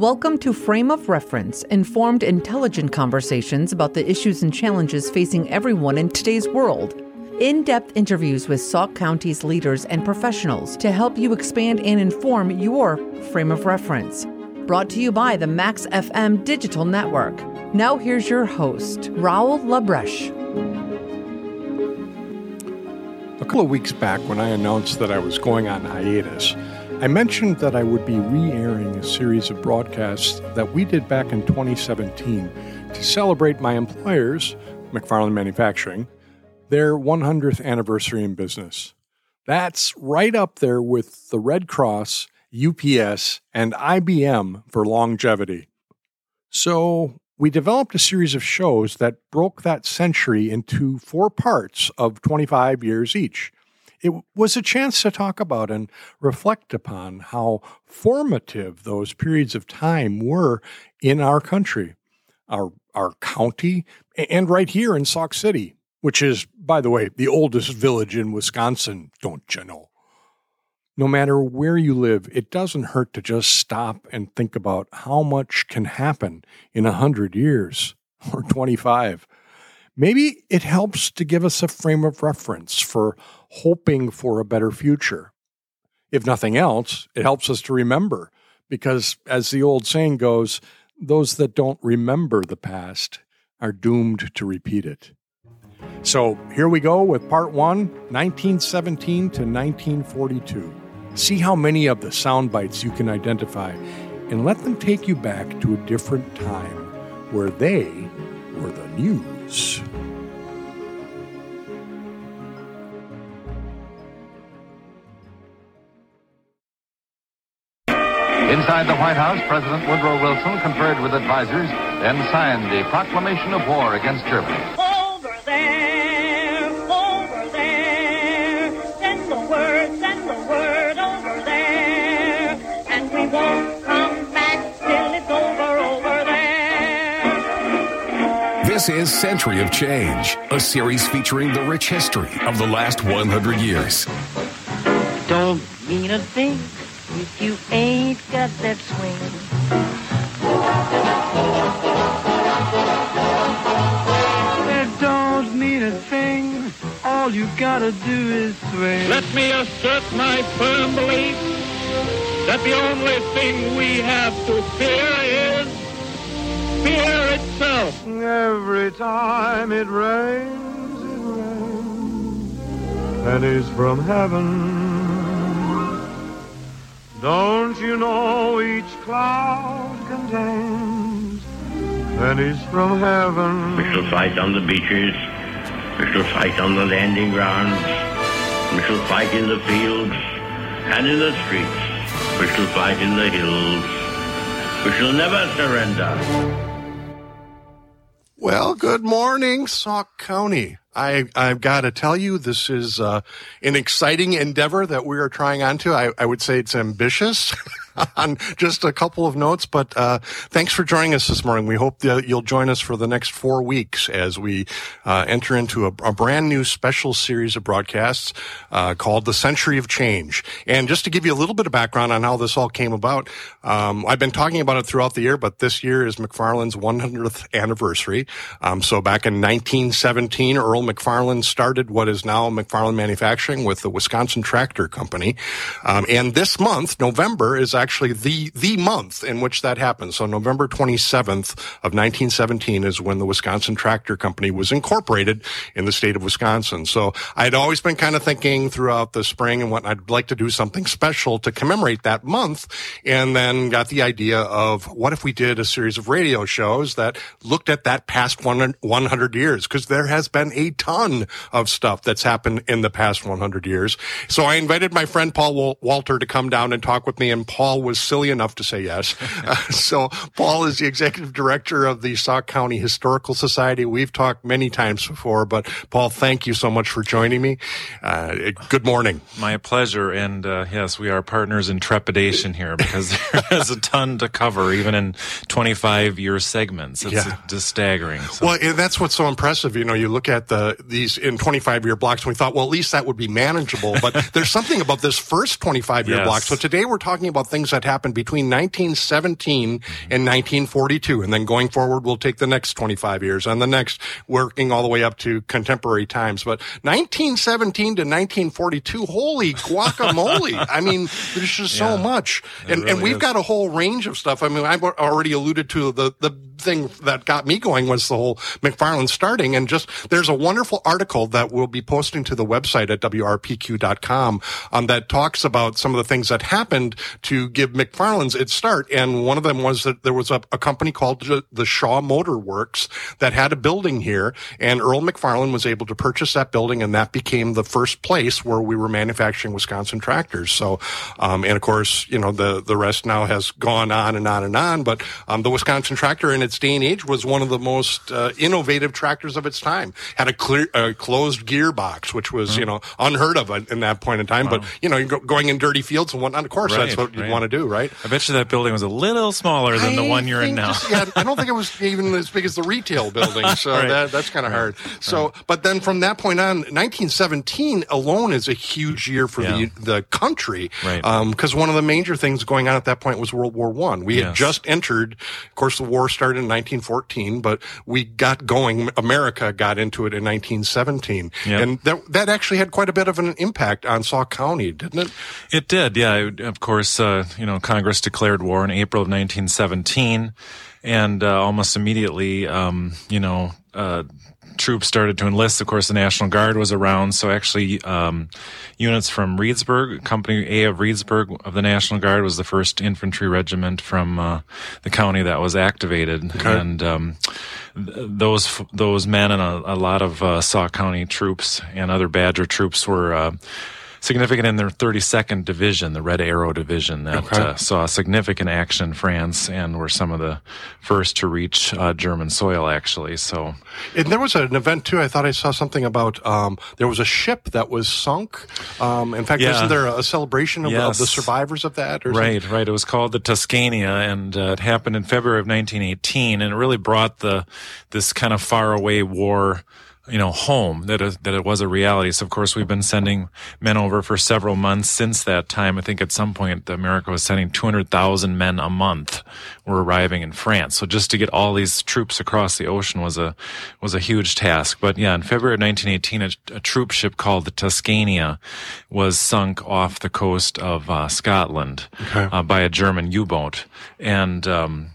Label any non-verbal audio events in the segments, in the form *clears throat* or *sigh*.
Welcome to Frame of Reference, informed, intelligent conversations about the issues and challenges facing everyone in today's world. In depth interviews with Sauk County's leaders and professionals to help you expand and inform your frame of reference. Brought to you by the Max FM Digital Network. Now, here's your host, Raul Labreche. A couple of weeks back, when I announced that I was going on hiatus, I mentioned that I would be re airing a series of broadcasts that we did back in 2017 to celebrate my employers, McFarland Manufacturing, their 100th anniversary in business. That's right up there with the Red Cross, UPS, and IBM for longevity. So, we developed a series of shows that broke that century into four parts of 25 years each it was a chance to talk about and reflect upon how formative those periods of time were in our country, our, our county, and right here in Sauk City, which is, by the way, the oldest village in Wisconsin, don't you know? No matter where you live, it doesn't hurt to just stop and think about how much can happen in a hundred years or 25. Maybe it helps to give us a frame of reference for hoping for a better future. If nothing else, it helps us to remember, because as the old saying goes, those that don't remember the past are doomed to repeat it. So here we go with part one 1917 to 1942. See how many of the sound bites you can identify and let them take you back to a different time where they were the news. Inside the White House, President Woodrow Wilson conferred with advisers, then signed the proclamation of war against Germany. Over there, over there, send the word, send the word over there, and we won't come back till it's over, over there. This is Century of Change, a series featuring the rich history of the last 100 years. Don't mean a thing if you ain't got that swing. It don't mean a thing. All you gotta do is swing. Let me assert my firm belief that the only thing we have to fear is fear itself. Every time it rains, it rains. Pennies from heaven. Don't you know each cloud contains pennies from heaven? We shall fight on the beaches. We shall fight on the landing grounds. We shall fight in the fields and in the streets. We shall fight in the hills. We shall never surrender. Well, good morning, Sauk County. I, I've got to tell you, this is uh, an exciting endeavor that we are trying onto. I, I would say it's ambitious. *laughs* *laughs* on just a couple of notes, but uh, thanks for joining us this morning. We hope that you'll join us for the next four weeks as we uh, enter into a, a, brand new special series of broadcasts uh, called The Century of Change. And just to give you a little bit of background on how this all came about, um, I've been talking about it throughout the year, but this year is McFarland's 100th anniversary. Um, so back in 1917, Earl McFarland started what is now McFarland Manufacturing with the Wisconsin Tractor Company. Um, and this month, November, is actually the the month in which that happened. So November 27th of 1917 is when the Wisconsin Tractor Company was incorporated in the state of Wisconsin. So I'd always been kind of thinking throughout the spring and what I'd like to do something special to commemorate that month, and then got the idea of what if we did a series of radio shows that looked at that past 100 years because there has been a ton of stuff that's happened in the past 100 years. So I invited my friend Paul Wolter to come down and talk with me, and Paul Paul was silly enough to say yes. *laughs* Uh, so Paul is the executive director of the Sauk County Historical Society. We've talked many times before, but Paul, thank you so much for joining me. Uh, good morning. My pleasure. And uh, yes, we are partners in trepidation here because *laughs* there is a ton to cover, even in 25 year segments. It's yeah. just staggering. So. Well, that's what's so impressive. You know, you look at the these in 25 year blocks, and we thought, well, at least that would be manageable. But there's something about this first 25 year yes. block. So today we're talking about things things that happened between 1917 and 1942. And then going forward, we'll take the next 25 years and the next working all the way up to contemporary times. But 1917 to 1942, holy *laughs* guacamole. I mean, there's just so much. And, and we've is. got a whole range of stuff. I mean, I've already alluded to the, the thing that got me going was the whole McFarland starting. And just, there's a wonderful article that we'll be posting to the website at WRPQ.com um, that talks about some of the things that happened to give McFarland's its start. And one of them was that there was a, a company called the- Shaw Motor Works that had a building here. And Earl McFarland was able to purchase that building. And that became the first place where we were manufacturing Wisconsin tractors. So, um, and of course, you know, the, the rest now has gone on and on and on. But um, the Wisconsin tractor in its day and age was one of the most uh, innovative tractors of its time. Had a clear, uh, closed gearbox, which was, you know, unheard of in in that point in time. But, you know, go- going in dirty fields and whatnot, of course, that's Right, what you right. want to do, right? I bet you that building was a little smaller than the one you're in now. just- yeah, I don't think it was *laughs* even as big as the retail building, *laughs* so Right. that, that's kind of hard. So, but then from that point on, 1917 alone is a huge year for Yeah. the the country, Right. Because one of the major things going on at that point was World War One. We had just entered. Of course, the war started in 1914, but we got going. America got into it in 1917, Yep. and that that actually had quite a bit of an impact on Sauk County, didn't it? It did, yeah. Of course, uh, you know, Congress declared war in April of 1917, and uh, almost immediately, um, you know, uh, troops started to enlist. Of course, the National Guard was around, so actually, um, units from Reedsburg, Company A of Reedsburg of the National Guard, was the first infantry regiment from uh, the county that was activated, and. Um, th- those those men and a, a lot of uh, Sauk County troops and other Badger troops were uh, significant in their 32nd Division, the Red Arrow Division, that Okay. uh, saw significant action in France and were some of the first to reach uh, German soil, actually. So, And there was an event too. I thought I saw something about um, there was a ship that was sunk. Um, in fact, Yeah. isn't there a celebration of, of the survivors of that? Or right, right. It was called the Tuscania, and uh, it happened in February of 1918, and it really brought the this kind of faraway war. You know, home that it, that it was a reality. So, of course, we've been sending men over for several months since that time. I think at some point, America was sending 200,000 men a month were arriving in France. So, just to get all these troops across the ocean was a was a huge task. But yeah, in February of 1918, a, a troop ship called the Tuscania was sunk off the coast of uh, Scotland uh, by a German U-boat, and um,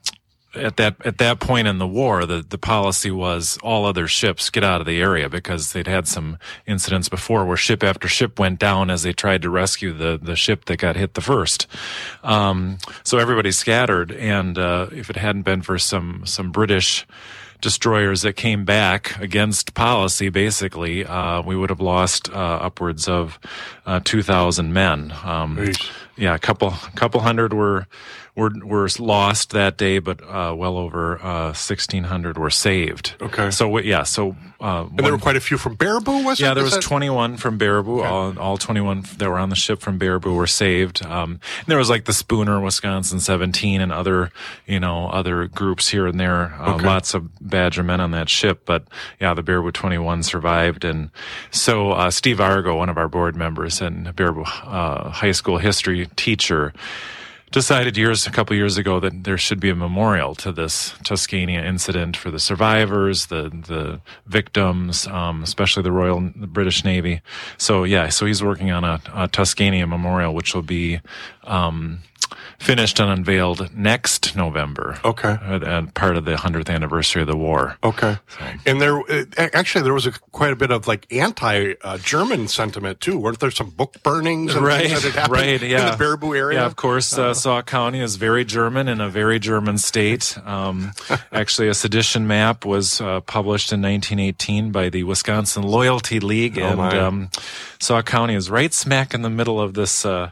at that at that point in the war, the the policy was all other ships get out of the area because they'd had some incidents before where ship after ship went down as they tried to rescue the the ship that got hit the first. Um, so everybody scattered, and uh, if it hadn't been for some some British destroyers that came back against policy, basically, uh, we would have lost uh, upwards of uh, 2,000 men. Um, yeah, a couple couple hundred were were were lost that day, but uh, well over uh, 1,600 were saved. Okay. So yeah, so uh, And there were quite a few from Baraboo, was it? yeah, there Is was 21 from Baraboo. All, all 21 that were on the ship from Baraboo were saved. Um, there was like the Spooner, Wisconsin 17, and other, you know, other groups here and there. Uh, Okay. Lots of Badger men on that ship, but yeah, the Baraboo 21 survived. And so uh, Steve Argo, one of our board members and Baraboo uh, high school history teacher, decided years a couple years ago that there should be a memorial to this Tuscania incident for the survivors, the the victims, um, especially the Royal British Navy. So yeah, so he's working on a, a Tuscania memorial, which will be um, finished and unveiled next November. Okay. at, at part of the hundredth anniversary of the war. Okay. And there, uh, actually, there was a, quite a bit of like anti-German sentiment too. Weren't there some book burnings and right, things that had happened right, yeah. in the Baraboo area? Yeah, of course, uh, Sauk County is very German in a very German state. Um, *laughs* actually, a sedition map was uh, published in 1918 by the Wisconsin Loyalty League, and my. um, Sauk County is right smack in the middle of this uh,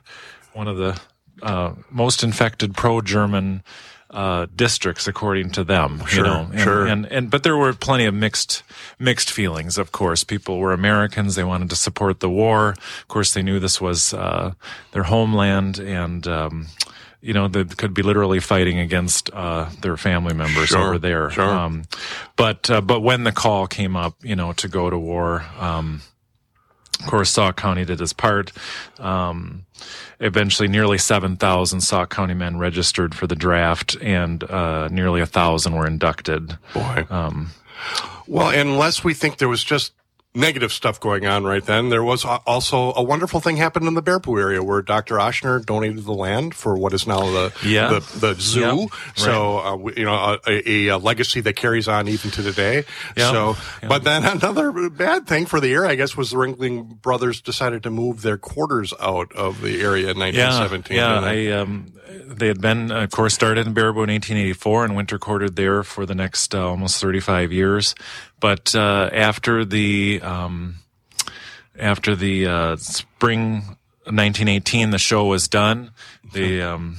one of the uh, most infected pro-German. Uh, districts, according to them, Sure, you know, and, sure. and and but there were plenty of mixed mixed feelings. Of course, people were Americans; they wanted to support the war. Of course, they knew this was uh, their homeland, and um, you know they could be literally fighting against uh, their family members Sure, over there. sure. Um, but uh, but when the call came up, you know, to go to war. Um, Of course, Sauk County did its part. Um, eventually, nearly 7,000 Sauk County men registered for the draft, and uh, nearly a thousand were inducted. Boy. Um, Well, unless we think there was just negative stuff going on right then, there was also a wonderful thing happened in the Baraboo area where Dr. Ochsner donated the land for what is now the Yeah. the, the zoo. Yep. So uh, you know a, a, legacy that carries on even to today. Yep. So, Yep. but then *laughs* another bad thing for the area, I guess, was the Ringling brothers decided to move their quarters out of the area in 1917. Yeah, didn't? I, um, they had been, of course, started in Baraboo in 1884 and winter quartered there for the next uh, almost 35 years. But uh, after the um, after the uh, spring 1918, the show was done. The um,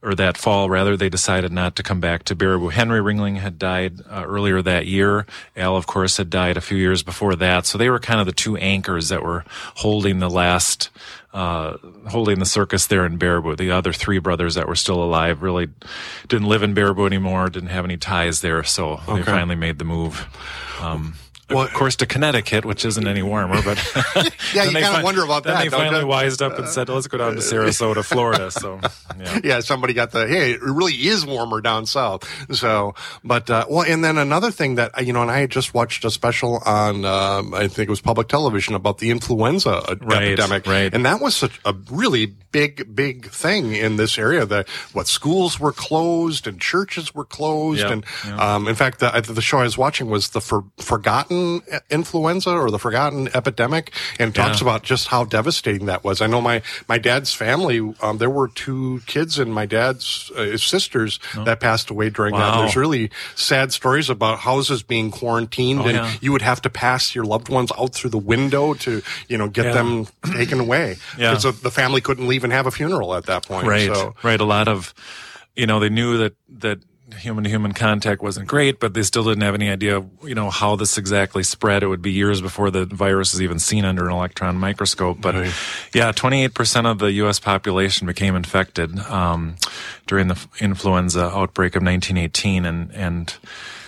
or that fall rather, they decided not to come back to Baraboo. Henry Ringling had died uh, earlier that year. Al, of course, had died a few years before that. So they were kind of the two anchors that were holding the last, uh, holding the circus there in Baraboo. The other three brothers that were still alive really didn't live in Baraboo anymore, didn't have any ties there. So they finally made the move. Um, Well- of course, to Connecticut, which isn't any warmer, but *laughs* Yeah, you kinda wonder about then that, They finally you? wised up and said, "Let's go down to Sarasota, Florida." *laughs* So, yeah. yeah, somebody got the hey, it really is warmer down south. So, but uh, well, and then another thing that you know, and I had just watched a special on um, I think it was public television about the influenza Right, epidemic, right. and that was such a really big, big thing in this area. That what schools were closed and churches were closed, Yep, and yep. um, in fact, the, the show I was watching was the for, forgotten influenza or the forgotten epidemic, and talks Yeah. about just how devastating that was. I know my my dad's family. Um, there were two kids and my dad's uh, sisters that passed away during that. There's really sad stories about houses being quarantined, Oh, and yeah. you would have to pass your loved ones out through the window to you know get Yeah. them taken away. *clears throat* Yeah. So the family couldn't leave and have a funeral at that point. Right, So, right. A lot of, you know, they knew that that human to human contact wasn't great, but they still didn't have any idea, you know, how this exactly spread. It would be years before the virus is even seen under an electron microscope. But Right. yeah, 28% of the U.S. population became infected um, during the influenza outbreak of 1918, and and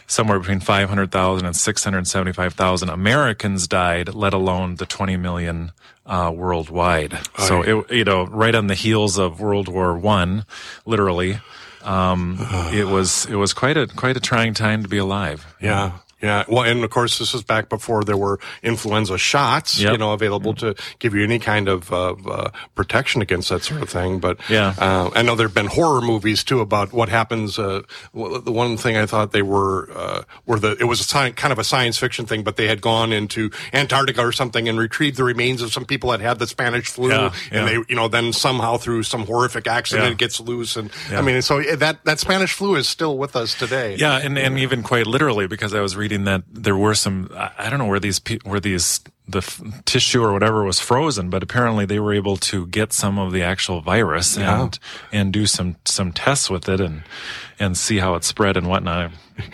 somewhere between 500,000 and 675,000 Americans died, let alone the 20 million uh, worldwide. So it, you know, right on the heels of World War One, literally, um, it was it was quite a quite a trying time to be alive. Yeah. Yeah. Well, and of course, this is back before there were influenza shots, Yep. you know, available to give you any kind of, of uh, protection against that sort of thing. But Yeah. uh, I know there have been horror movies too about what happens. Uh, the one thing I thought they were uh, were the it was a sci- kind of a science fiction thing, but they had gone into Antarctica or something and retrieved the remains of some people that had the Spanish flu, Yeah, and yeah. they, you know, then somehow through some horrific accident Yeah. it gets loose, and I mean, so that that Spanish flu is still with us today. Yeah, and, and even quite literally because I was reading that there were some I don't know where these where these the f- tissue or whatever was frozen, but apparently they were able to get some of the actual virus Yeah. and and do some some tests with it and and see how it spread and whatnot.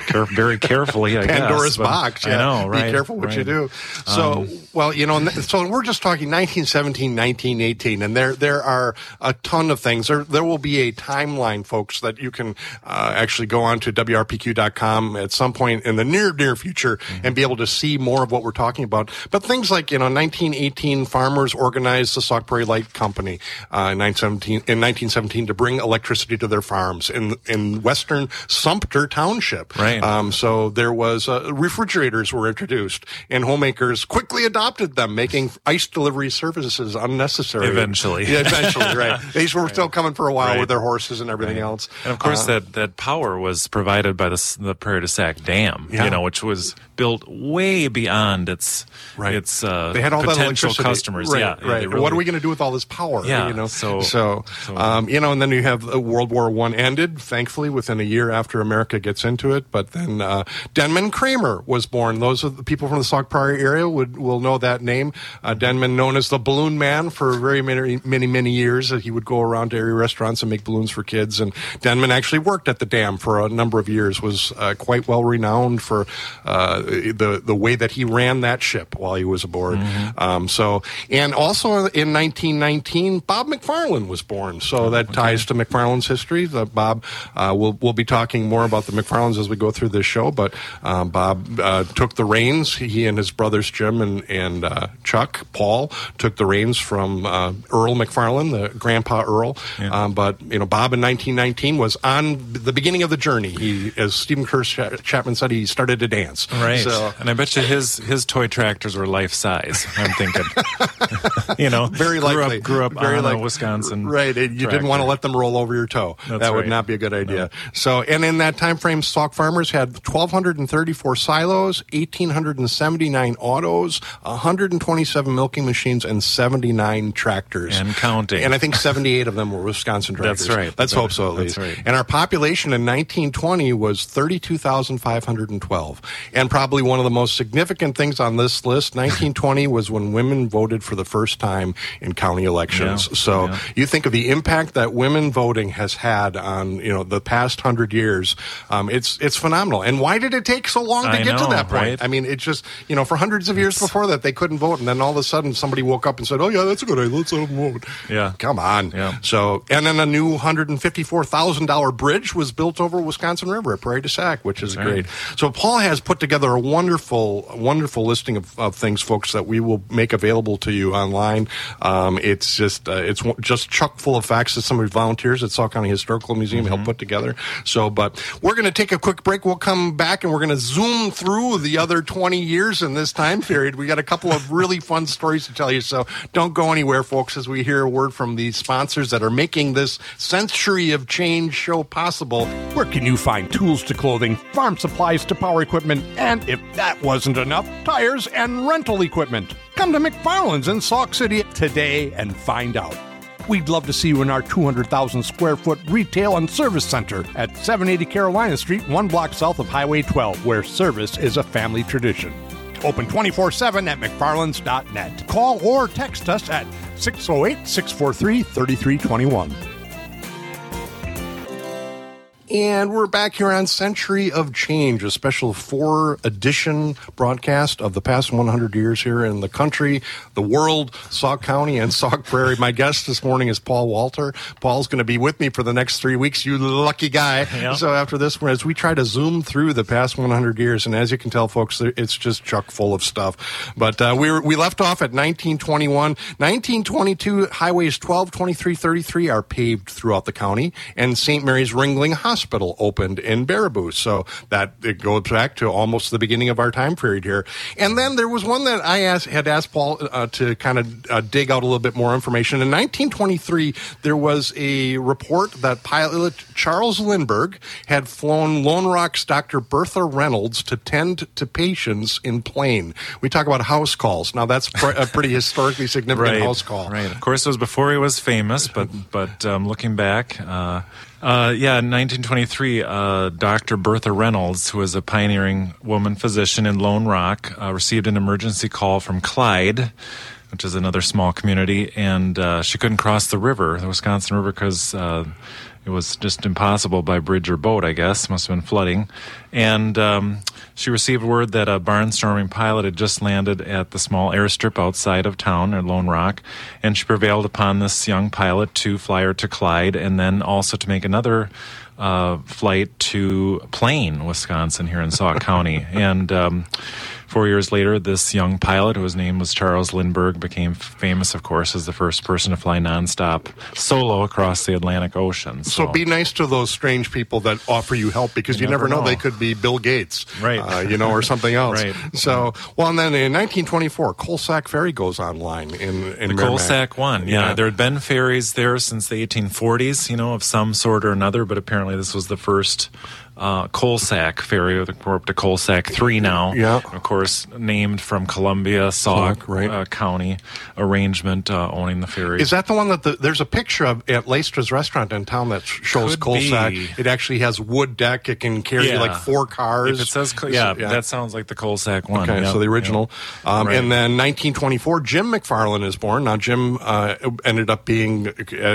Care, very carefully, I *laughs* Pandora's guess. box. Yeah. I know, right? Be careful what you right. Um, do. So, well, you know, so we're just talking 1917, 1918, and there there are a ton of things. There there will be a timeline, folks, that you can uh, actually go on to wrpq.com at some point in the near near future Mm-hmm. and be able to see more of what we're talking about. But things like you know, 1918, farmers organized the Sauk Prairie Light Company uh, in 1917 in 1917 to bring electricity to their farms in in western Sumpter Township. Right. Um, so there was uh, refrigerators were introduced, and homemakers quickly adopted them, making ice delivery services unnecessary. Eventually. yeah, eventually, right? *laughs* These were still coming for a while Right. with their horses and everything else. And of course, Uh, that, that power was provided by the, the Prairie du Sac Dam, Yeah. you know, which was built way beyond its Right. its uh, they had all that potential electricity. customers. right? yeah, right. they what are we going to do with all this power? Yeah, you know. so- so, so- um, you know, and then you have uh, World War One ended, thankfully, within a year after America gets into it. But then uh, Denman Kramer was born. Those are the people from the Sauk Prairie area would will know that name. Uh, Denman, known as the Balloon Man for very many many many years, he would go around to area restaurants and make balloons for kids. And Denman actually worked at the dam for a number of years. Was uh, quite well renowned for uh, the the way that he ran that ship while he was aboard. Um, so, and also in 1919, Bob McFarland was born. So that ties to McFarland's history. The Bob, uh, we'll we'll be talking more about the McFarlands as as we go through this show. But um, Bob uh, took the reins. He and his brothers Jim and and uh, Chuck Paul took the reins from uh, Earl McFarland, the grandpa Earl. Um, but you know, Bob in 1919 was on the beginning of the journey. He, as Stephen Kerr Chapman said, he started to dance. Right. So and I bet you his his toy tractors were life size. I'm thinking, *laughs* you know, very grew likely. up grew up very on a likely. Wisconsin. Right. and You didn't want to let them roll over your toe. That's that would not be a good idea. So, and in that time frame, Sauk farmers had 1,234 silos, 1,879 autos, 127 milking machines, and 79 tractors. And counting. And I think 78 of them were Wisconsin tractors. That's right. Let's hope so, at That's least. right. And our population in 1920 was 32,512. And probably one of the most significant things on this list, *laughs* 1920 was when women voted for the first time in county elections. Yeah. So Yeah. you think of the impact that women voting has had on, you know, the past hundred years. Um, it's, it's phenomenal. And why did it take so long to I get to that point? right? I mean, it's just, you know, for hundreds of years before that, they couldn't vote. And then all of a sudden somebody woke up and said, oh yeah, that's a good idea. Let's let them vote. Yeah. Come on. Yeah. So, and then a new $154,000 bridge was built over Wisconsin River at Prairie du Sac, which is right. great. So, Paul has put together a wonderful, wonderful listing of, of things, folks, that we will make available to you online. Um, it's just, uh, it's just chock full of facts that some of volunteers at Sauk County Historical Museum Mm-hmm. helped put together. So, but we're going to take a quick break. We'll come back and we're going to zoom through the other 20 years in this time period. We got a couple of really fun stories to tell you. So don't go anywhere, folks, as we hear a word from the sponsors that are making this Century of Change show possible. Where can you find tools to clothing, farm supplies to power equipment, and if that wasn't enough, tires and rental equipment? Come to McFarland's in Sauk City today and find out. We'd love to see you in our 200,000 square foot retail and service center at 780 Carolina Street, one block south of Highway 12, where service is a family tradition. Open 24 7 at McFarlands.net. Call or text us at 608 643 3321. And we're back here on Century of Change, a special four edition broadcast of the past 100 years here in the country, the world, Sauk County, and Sauk Prairie. My guest this morning is Paul Wolter. Paul's going to be with me for the next three weeks, you lucky guy. Yeah. So after this, as we try to zoom through the past 100 years, and as you can tell, folks, it's just chock full of stuff. But uh, we, were, we left off at 1921. 1922, highways 12, 23, 33 are paved throughout the county, and St. Mary's Ringling Hospital opened in Baraboo. So that it goes back to almost the beginning of our time period here. And then there was one that I asked, had asked Paul uh, to kind of uh, dig out a little bit more information. In 1923, there was a report that pilot Charles Lindbergh had flown Lone Rock's Dr. Bertha Reynolds to tend to patients in plane. We talk about house calls. Now that's pr- a pretty historically significant *laughs* house call. Right. Of course, it was before he was famous, but but um, looking back, uh, uh, yeah, in 1923, uh, Dr. Bertha Reynolds, who was a pioneering woman physician in Lone Rock, uh, received an emergency call from Clyde. Which is another small community, and uh, she couldn't cross the river, the Wisconsin River, because uh, it was just impossible by bridge or boat, I guess. Must have been flooding. And um, she received word that a barnstorming pilot had just landed at the small airstrip outside of town at Lone Rock. And she prevailed upon this young pilot to fly her to Clyde and then also to make another uh, flight to Plain, Wisconsin, here in Sauk County. And um, four years later, this young pilot, whose name was Charles Lindbergh, became famous, of course, as the first person to fly nonstop solo across the Atlantic Ocean. So be nice to those strange people that offer you help because you, You never, never know. know. they could be Bill Gates, Right. Uh, you know, or something *laughs* else. Right. So, well, and then in 1924, Colsac Ferry goes online in in The Merrimac. Colsac one, yeah. There had been ferries there since the 1840s, you know, of some sort or another, but apparently this was the first uh, Colsac ferry. We're up to Colsac 3 now. Yeah. Of course, named from Columbia, Sauk Sauk, right. uh, County arrangement uh, owning the ferry. Is that the one that the, there's a picture of at Leistra's restaurant in town that sh- shows Could Colsac? be. It actually has wood deck. It can carry Yeah. like four cars. If it says, Col- yeah, that sounds like the Colsac one. Okay, yeah, so the original. Um, Right. And then 1924, Jim McFarland is born. Now, Jim uh, ended up being, uh,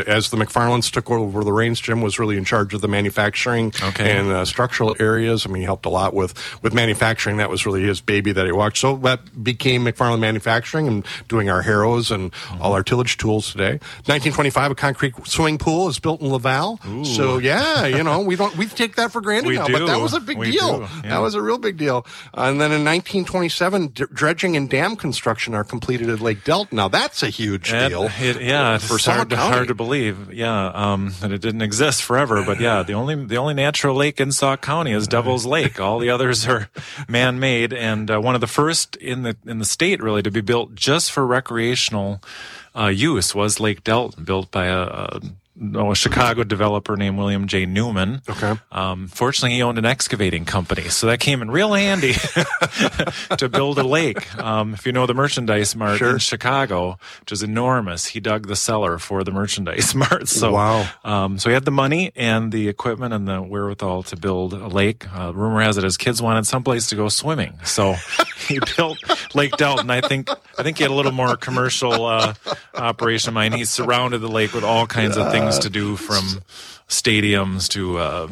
as the McFarlands took over the reins, Jim was really in charge of the manufacturing Okay. and uh, structural areas. I mean, he helped a lot with with manufacturing. That was really his baby that he walked. So that became McFarland Manufacturing and doing our harrows and all our tillage tools today. 1925, a concrete swimming pool is built in La Valle. So yeah, you know, we don't we take that for *laughs* granted We now, but that was a big We deal. do, yeah. That was a real big deal. and then in 1927, d- dredging and dam construction are completed at Lake Delton. Now that's a huge deal. it- yeah, for it's hard to, hard to believe. Yeah, um, that it didn't exist forever. But yeah, the only the only natural lake in Sauk County is Devil's Lake. All the others are man made, and uh, one of the first in the in the state really to be built just for recreational uh, use was Lake Delton, built by a. a no, a Chicago developer named William J. Newman. Okay. Um, fortunately, he owned an excavating company, so that came in real handy *laughs* to build a lake. Um, if you know the merchandise mart Sure. in Chicago, which is enormous, he dug the cellar for the merchandise *laughs* mart. So, Wow. Um, so he had the money and the equipment and the wherewithal to build a lake. Uh, rumor has it his kids wanted someplace to go swimming, so *laughs* he built Lake Delton. I think I think he had a little more commercial uh, operation in mind. He surrounded the lake with all kinds of things to do from stadiums to uh,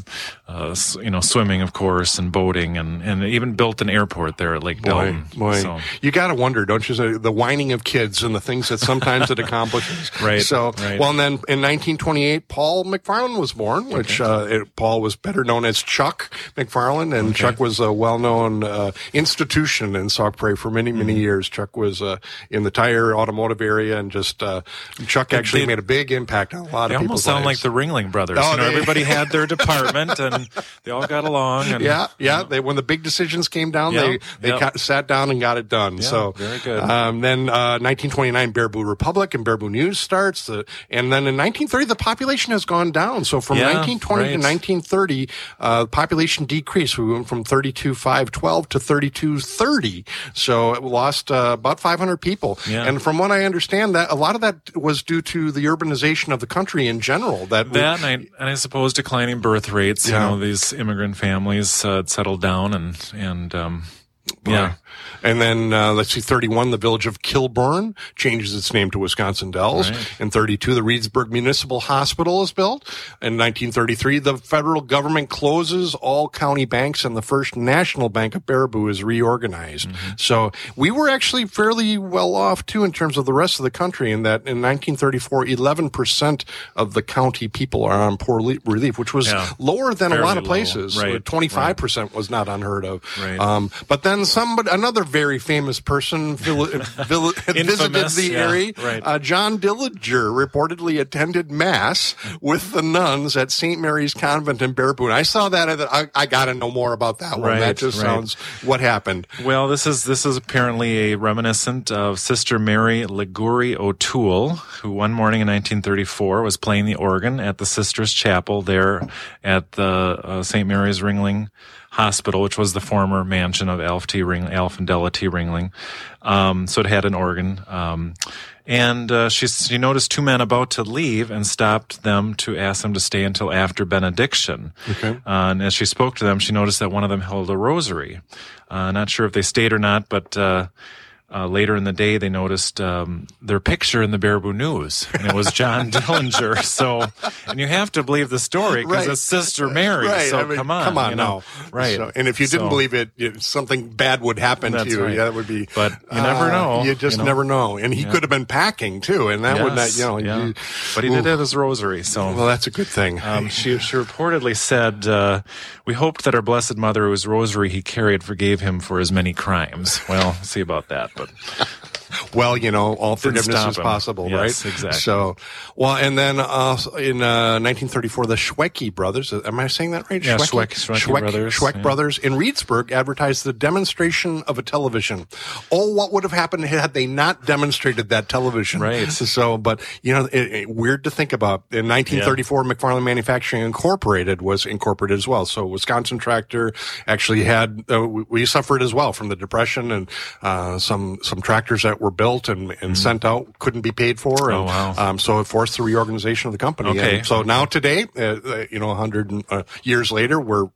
uh, you know swimming, of course, and boating, and and even built an airport there at Lake Boy, boy. So, you got to wonder, don't you? The whining of kids and the things that sometimes it accomplishes. *laughs* Right, So, right. well, and then in 1928, Paul McFarland was born, which uh, it, Paul was better known as Chuck McFarland, and Chuck was a well-known uh, institution in Sauk Prairie for many, many Mm-hmm. years. Chuck was uh, in the tire automotive area, and just uh, Chuck actually They- made a big impact on a lot of almost people's sound like the Ringling Brothers. Oh, you know, everybody had their department, and they all got along. And, yeah, yeah. They, when the big decisions came down, Yeah, they they yeah. got, sat down and got it done. Yeah, so very good. Um, then uh, 1929, Baraboo Republic and Baraboo News starts, the, and then in 1930, the population has gone down. So from Yeah, 1920 to 1930, uh, the population decreased. We went from 32,512 to 3230. So it lost uh, about 500 people. Yeah. And from what I understand, that a lot of that was due to the urbanization of the country in general. That we- That I, and I suppose declining birth rates. Yeah. You know, these immigrant families uh, had settled down, and and um, yeah, And then, uh, let's see, 31, the village of Kilbourn changes its name to Wisconsin Dells. Right. In 32, the Reedsburg Municipal Hospital is built. In 1933, the federal government closes all county banks and the first national bank of Baraboo is reorganized. Mm-hmm. So we were actually fairly well off too in terms of the rest of the country in that in 1934, 11% of the county people are on poor le- relief, which was Yeah. lower than a lot of places. Right, 25% was not unheard of. Right. Um, but then somebody, another very famous person vil- *laughs* vil- visited the yeah, area. right. Uh, John Dillinger reportedly attended mass with the nuns at St. Mary's Convent in Baraboo. I saw that. I, I got to know more about that one. Right, That just right. sounds what happened. Well, this is this is apparently a reminiscent of Sister Mary Liguori O'Toole, who one morning in 1934 was playing the organ at the Sisters Chapel there at the uh, St. Mary's Ringling Hospital, which was the former mansion of Alf T. Ring, Alf and Della T. Ringling. Um, so it had an organ. Um, and uh, she, she noticed two men about to leave and stopped them to ask them to stay until after benediction. Okay. Uh, and as she spoke to them, she noticed that one of them held a rosary. Uh, not sure if they stayed or not, but uh, later in the day, they noticed um, their picture in the Baraboo News, and it was John *laughs* Dillinger. So, and you have to believe the story because Right. it's Sister Mary. Right. So I mean, come on, Come on you know. now. right? So- and if you didn't So- believe it, it, something bad would happen to you. right. Yeah, that would be. But you never uh, know, You just you know. never know. And he Yeah. could have been packing too. And that would not, you know. yeah. you- but he did have his rosary. So Well, that's a good thing. Um, she, she reportedly said, uh, "We hoped that our Blessed Mother, whose rosary he carried, forgave him for his many crimes." Well, see about that, but well, you know, all forgiveness is him. possible, Yes, right? exactly. So, well, and then uh, in uh, 1934, the Schwecke brothers, uh, am I saying that right? Yeah, Schwecke, Schweck- Schwecke brothers, Schweck yeah. brothers in Reedsburg advertised the demonstration of a television. Oh, what would have happened had they not demonstrated that television? Right. So, but you know, it, it- weird to think about. In 1934, McFarland Manufacturing Incorporated was incorporated as well. So, Wisconsin Tractor actually had uh, we, we suffered as well from the depression and uh, some some tractors that were built and, and sent out couldn't be paid for. And, Mm-hmm. Oh, wow. Um, so it forced the reorganization of the company. Okay. And so now today, uh, uh, you know, 100 uh, years later, we're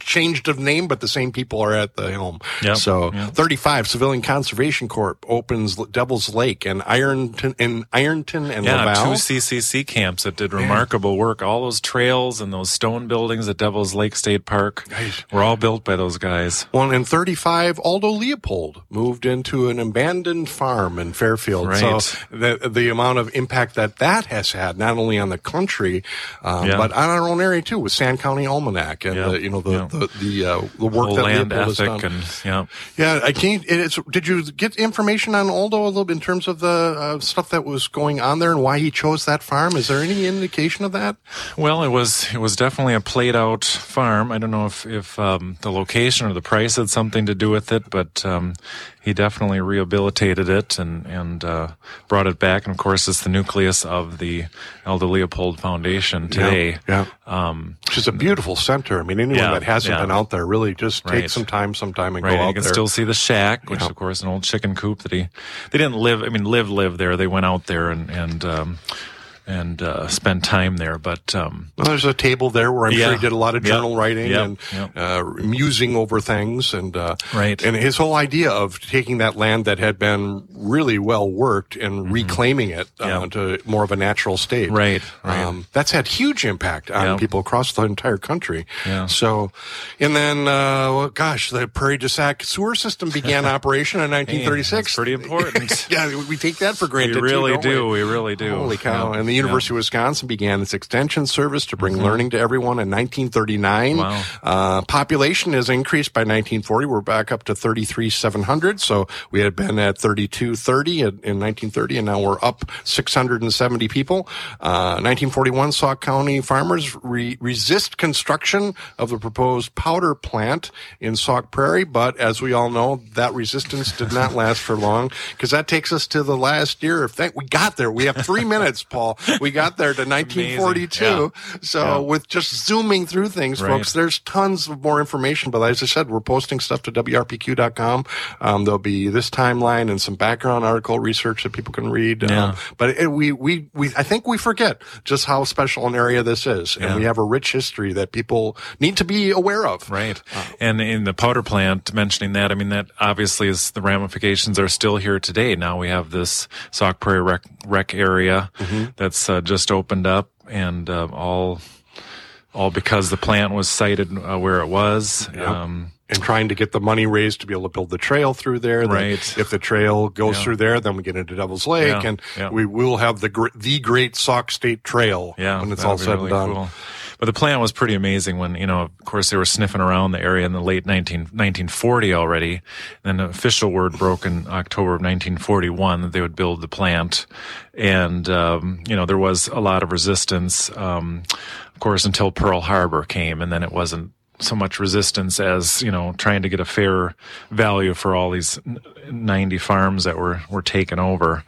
changed of name, but the same people are at the helm. Yep. So Yep. 35 Civilian Conservation Corp opens Devil's Lake and Ironton in Ironton and Yeah, La Valle. two CCC camps that did remarkable work. All those trails and those stone buildings at Devil's Lake State Park were all built by those guys. Well, in 35, Aldo Leopold moved into an abandoned farm in Fairfield. Right. So the, the amount of impact that that has had, not only on the country, um, Yeah. but on our own area too, with Sand County Almanac and Yeah. the, you know, the, Yeah. the, the, uh, the work Whole that land Leopold has ethic done. and yeah. Yeah, I can't. It's, did you get information on Aldo a little bit in terms of the uh, stuff that was going on there and why he chose that farm? Is there any indication of that? Well, it was it was definitely a played out farm. I don't know if if um, the location or the price had something to do with it, but um, he definitely rehabilitated it and and uh, brought it back. And of course, it's the nucleus of the Aldo Leopold Foundation today. Yeah. Um, Which is a beautiful center. I mean, anyone Yeah, that hasn't yeah. been out there, really just take Right. some time, sometime, and right, go and out you can there. still see the shack, which Yeah. of course an old chicken coop that he they didn't live. I mean, live live there. They went out there and and um, and uh, spent time there, but. Um, Well, there's a table there where I'm sure he did a lot of journal writing Yep. and uh, musing over things, and uh, Right. And his whole idea of taking that land that had been really well worked and reclaiming it uh, Mm-hmm. To more of a natural state. Right, right. Um, that's had huge impact on people across the entire country. Yeah. So, and then, uh, well, gosh, the Prairie du Sac sewer system began *laughs* operation in 1936. that's pretty important. *laughs* yeah, we- we take that for we granted. too, really don't do. We really do. Holy cow. Yeah. And the University of Wisconsin began its extension service to bring Mhm. learning to everyone in 1939. Wow. Uh, population has increased by 1940. We're back up to 33,700. So we had been at 3230 in, in 1930, and now we're up 670 people. Uh, 1941, Sauk County farmers re- resist construction of the proposed powder plant in Sauk Prairie. But as we all know, that resistance did not last for long because that takes us to the last year. If that, we got there, we have three minutes, Paul. We got there to 1942. Yeah. So Yeah. with just zooming through things, Right. folks, there's tons of more information. But as I said, we're posting stuff to WRPQ.com. Um, there'll be this timeline and some background article research that people can read. Yeah. Um, but it, we, we, we, I think we forget just how special an area this is. And we have a rich history that people need to be aware of. Right. And in the powder plant, mentioning that, I mean, that obviously is the ramifications are still here today. Now we have this Sauk Prairie rec, rec area that's uh, just opened up and uh, all, all because the plant was sited uh, where it was. Um, and trying to get the money raised to be able to build the trail through there. Then Right. If the trail goes Yeah. through there, then we get into Devil's Lake, Yeah. and Yeah. we will have the gr- the Great Sauk State Trail Yeah, when it's all said really and done. cool. But the plant was pretty amazing when, you know, of course they were sniffing around the area in the late 19, 1940 already. And then the official word broke in October of 1941 that they would build the plant. And, um, you know, there was a lot of resistance, um, of course, until Pearl Harbor came. And then it wasn't so much resistance as, you know, trying to get a fair value for all these 90 farms that were, were taken over.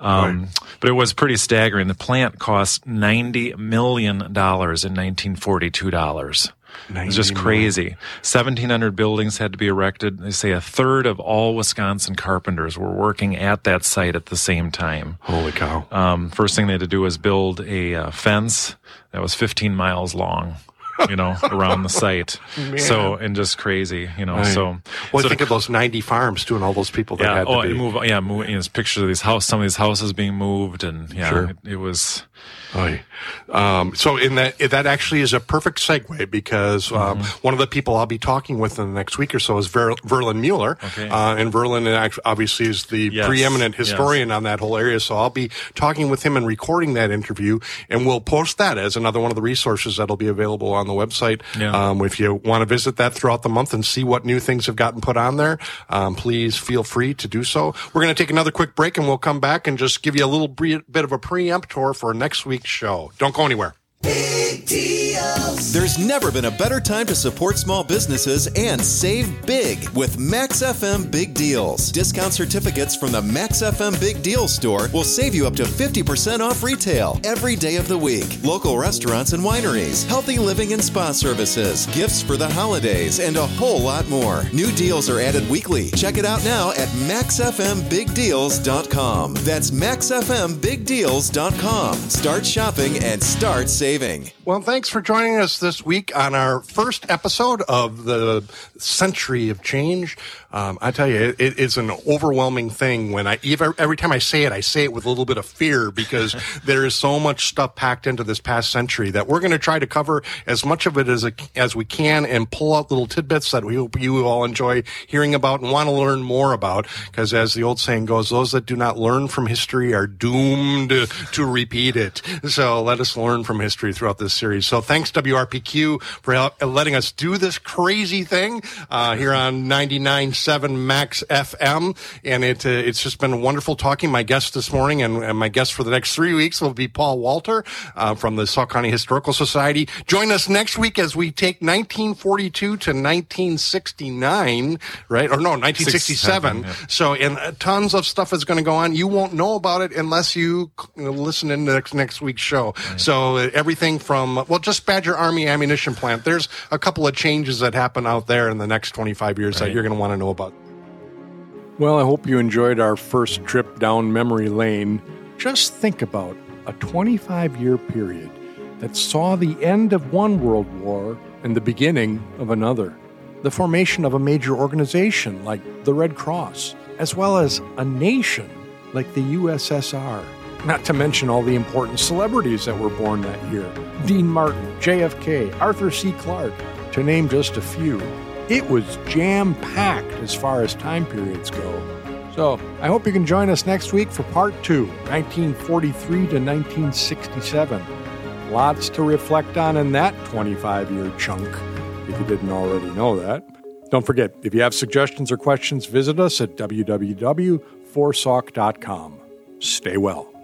Um, but it was pretty staggering. The plant cost $90 million in 1942 dollars. It's just crazy. 1,700 buildings had to be erected. They say a third of all Wisconsin carpenters were working at that site at the same time. Holy cow. Um, first thing they had to do was build a uh, fence that was 15 miles long. You know, around the site. *laughs* Man. So, and just crazy, you know, Right. so. Well, so think of those 90 farms too, and all those people that yeah, had to oh, be. and move, yeah, move, you know, pictures of these house, some of these houses being moved, and yeah, Sure. it, it was. Um, so in that that actually is a perfect segue because um, Mm-hmm. one of the people I'll be talking with in the next week or so is Ver- Verlin Mueller, Okay. uh, and Verlin obviously is the Yes. preeminent Yes. historian on that whole area. So I'll be talking with him and recording that interview, and we'll post that as another one of the resources that'll be available on the website. Yeah. Um, if you want to visit that throughout the month and see what new things have gotten put on there, um, please feel free to do so. We're going to take another quick break, and we'll come back and just give you a little bit of a preemptor for next week's show. Don't go anywhere. There's never been a better time to support small businesses and save big with Max FM Big Deals. Discount certificates from the Max FM Big Deals store will save you up to 50% off retail every day of the week. Local restaurants and wineries, healthy living and spa services, gifts for the holidays, and a whole lot more. New deals are added weekly. Check it out now at maxfmbigdeals.com. That's maxfmbigdeals.com. Start shopping and start saving. Well, thanks for joining us us this week on our first episode of the Century of Change. Um, I tell you, it, it's an overwhelming thing when I even, every time I say it, I say it with a little bit of fear because *laughs* there is so much stuff packed into this past century that we're going to try to cover as much of it as as we can and pull out little tidbits that we hope you all enjoy hearing about and want to learn more about. Because as the old saying goes, those that do not learn from history are doomed to repeat it. So let us learn from history throughout this series. So thanks WRPQ for help, letting us do this crazy thing uh, here on 99.7 Max FM. And it uh, it's just been wonderful talking. My guest this morning and, and, my guest for the next three weeks will be Paul Wolter uh, from the Sauk County Historical Society. Join us next week as we take 1942 to 1969, right? Or no, 1967. Yeah. So, and uh, tons of stuff is going to go on. You won't know about it unless you listen in next, next week's show. Right. So uh, everything from, well, just Badger Army Ammunition Plant. There's a couple of changes that happen out there in the next 25 years right. that you're going to want to know about. Well, I hope you enjoyed our first trip down memory lane. Just think about a 25 year period that saw the end of one world war and the beginning of another, the formation of a major organization like the Red Cross, as well as a nation like the USSR. Not to mention all the important celebrities that were born that year Dean Martin, JFK, Arthur C. Clarke, to name just a few. It was jam packed as far as time periods go. So I hope you can join us next week for part two, 1943 to 1967. Lots to reflect on in that 25 year chunk, if you didn't already know that. Don't forget, if you have suggestions or questions, visit us at www.forsauk.com. Stay well.